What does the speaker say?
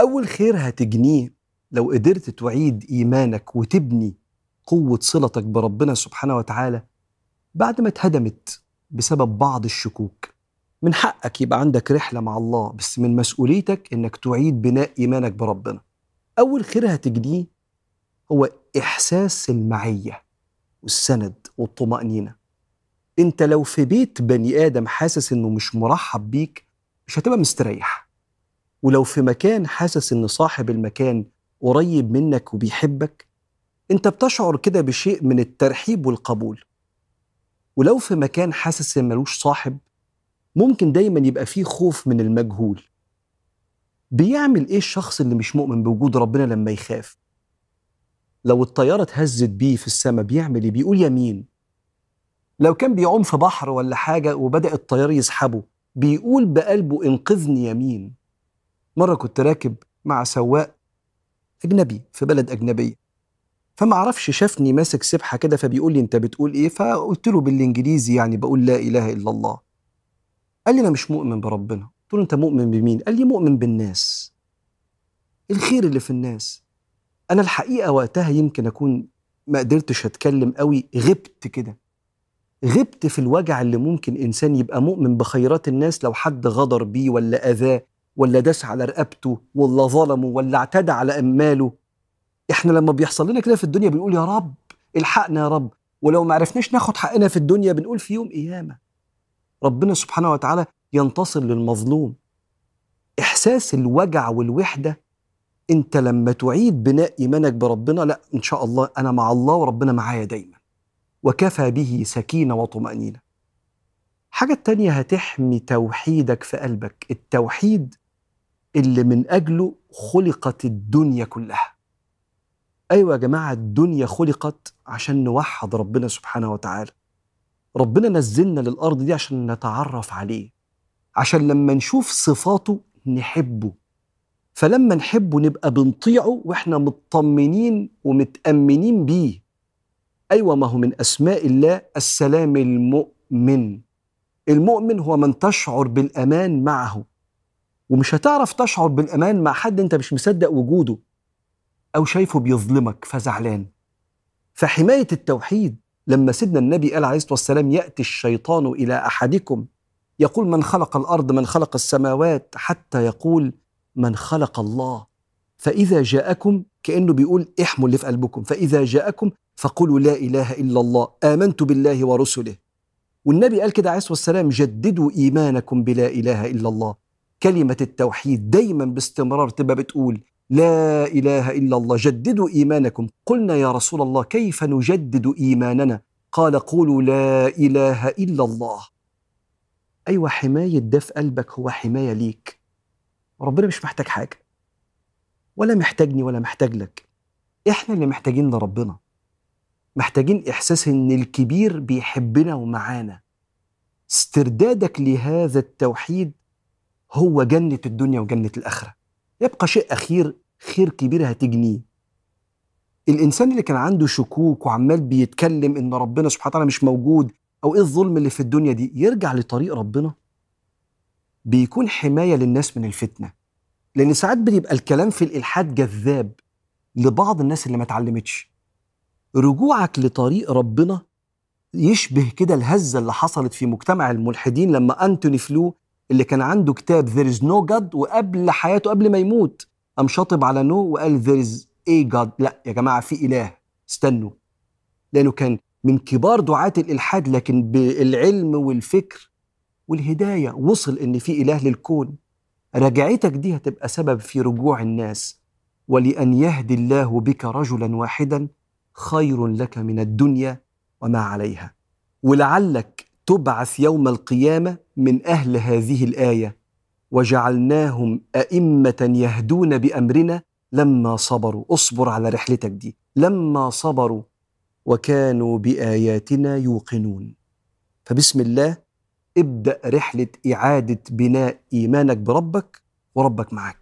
أول خير هتجنيه لو قدرت تعيد إيمانك وتبني قوة صلتك بربنا سبحانه وتعالى بعد ما اتهدمت بسبب بعض الشكوك. من حقك يبقى عندك رحلة مع الله بس من مسؤوليتك إنك تعيد بناء إيمانك بربنا. أول خير هتجنيه هو إحساس المعية والسند والطمأنينة. أنت لو في بيت بني آدم حاسس إنه مش مرحب بيك مش هتبقى مستريح. ولو في مكان حاسس إن صاحب المكان قريب منك وبيحبك أنت بتشعر كده بشيء من الترحيب والقبول. ولو في مكان حاسس إن ملوش صاحب ممكن دايما يبقى فيه خوف من المجهول. بيعمل إيه الشخص اللي مش مؤمن بوجود ربنا لما يخاف؟ لو الطيارة اتهزت بيه في السماء بيعمل إيه؟ بيقول يمين. لو كان بيعوم في بحر ولا حاجة وبدأ الطيار يسحبه بيقول بقلبه انقذني يمين. مرة كنت راكب مع سواق أجنبي في بلد أجنبية. فما أعرفش شافني ماسك سبحة كده فبيقول لي أنت بتقول إيه؟ فقلت له بالإنجليزي يعني بقول لا إله إلا الله. قال لي أنا مش مؤمن بربنا. قلت له أنت مؤمن بمين؟ قال لي مؤمن بالناس. الخير اللي في الناس. أنا الحقيقة وقتها يمكن أكون ما قدرتش أتكلم قوي غبت كده. غبت في الوجع اللي ممكن إنسان يبقى مؤمن بخيرات الناس لو حد غدر بيه ولا أذاه. ولا داس على رقبته ولا ظلمه ولا اعتدى على أماله. إحنا لما بيحصل لنا كده في الدنيا بنقول يا رب الحقنا يا رب. ولو ما عرفناش ناخد حقنا في الدنيا بنقول في يوم قيامة. ربنا سبحانه وتعالى ينتصر للمظلوم. إحساس الوجع والوحدة أنت لما تعيد بناء إيمانك بربنا لأ إن شاء الله أنا مع الله وربنا معايا دايما. وكفى به سكينة وطمأنينة. حاجة التانية هتحمي توحيدك في قلبك التوحيد اللي من أجله خلقت الدنيا كلها. أيوه يا جماعة الدنيا خلقت عشان نوحد ربنا سبحانه وتعالى. ربنا نزلنا للأرض دي عشان نتعرف عليه عشان لما نشوف صفاته نحبه. فلما نحبه نبقى بنطيعه وإحنا مطمنين ومتأمنين بيه. أيوه ما هو من أسماء الله السلام المؤمن. المؤمن هو من تشعر بالأمان معه. ومش هتعرف تشعر بالأمان مع حد أنت مش مصدق وجوده أو شايفه بيظلمك فزعلان. فحماية التوحيد لما سيدنا النبي قال عليه الصلاة والسلام يأتي الشيطان إلى أحدكم. يقول من خلق الأرض من خلق السماوات. حتى يقول من خلق الله. فإذا جاءكم كأنه بيقول احموا اللي في قلبكم. فإذا جاءكم فقولوا لا إله إلا الله. آمنت بالله ورسله. والنبي قال كده عليه الصلاة والسلام جددوا إيمانكم بلا إله إلا الله. كلمة التوحيد دايما باستمرار تبقى بتقول لا إله إلا الله جددوا إيمانكم. قلنا يا رسول الله كيف نجدد إيماننا؟ قال قولوا لا إله إلا الله. أيوه حماية ده في قلبك هو حماية ليك. ربنا مش محتاج حاجة ولا محتاجني ولا محتاج لك. إحنا اللي محتاجين لربنا. محتاجين إحساس إن الكبير بيحبنا ومعانا. استردادك لهذا التوحيد هو جنة الدنيا وجنة الآخرة. يبقى شيء أخير خير كبير هتجنيه. الإنسان اللي كان عنده شكوك وعمال بيتكلم إن ربنا سبحانه وتعالى مش موجود أو إيه الظلم اللي في الدنيا دي يرجع لطريق ربنا. بيكون حماية للناس من الفتنة. لأن ساعات بيبقى الكلام في الإلحاد جذاب لبعض الناس اللي ما اتعلمتش. رجوعك لطريق ربنا يشبه كده الهزة اللي حصلت في مجتمع الملحدين لما أنتوني فلو اللي كان عنده كتاب there is no God وقبل حياته قبل ما يموت قام شاطب على نو وقال there is a God. لا يا جماعة في إله. استنوا. لأنه كان من كبار دعاة الإلحاد لكن بالعلم والفكر والهداية وصل إن في إله للكون. رجعتك دي هتبقى سبب في رجوع الناس. ولأن يهدي الله بك رجلا واحدا خير لك من الدنيا وما عليها. ولعلك تبعث يوم القيامة من أهل هذه الآية. وجعلناهم أئمة يهدون بأمرنا لما صبروا. اصبر على رحلتك دي. لما صبروا وكانوا بآياتنا يوقنون. فبسم الله ابدأ رحلة إعادة بناء إيمانك بربك وربك معك.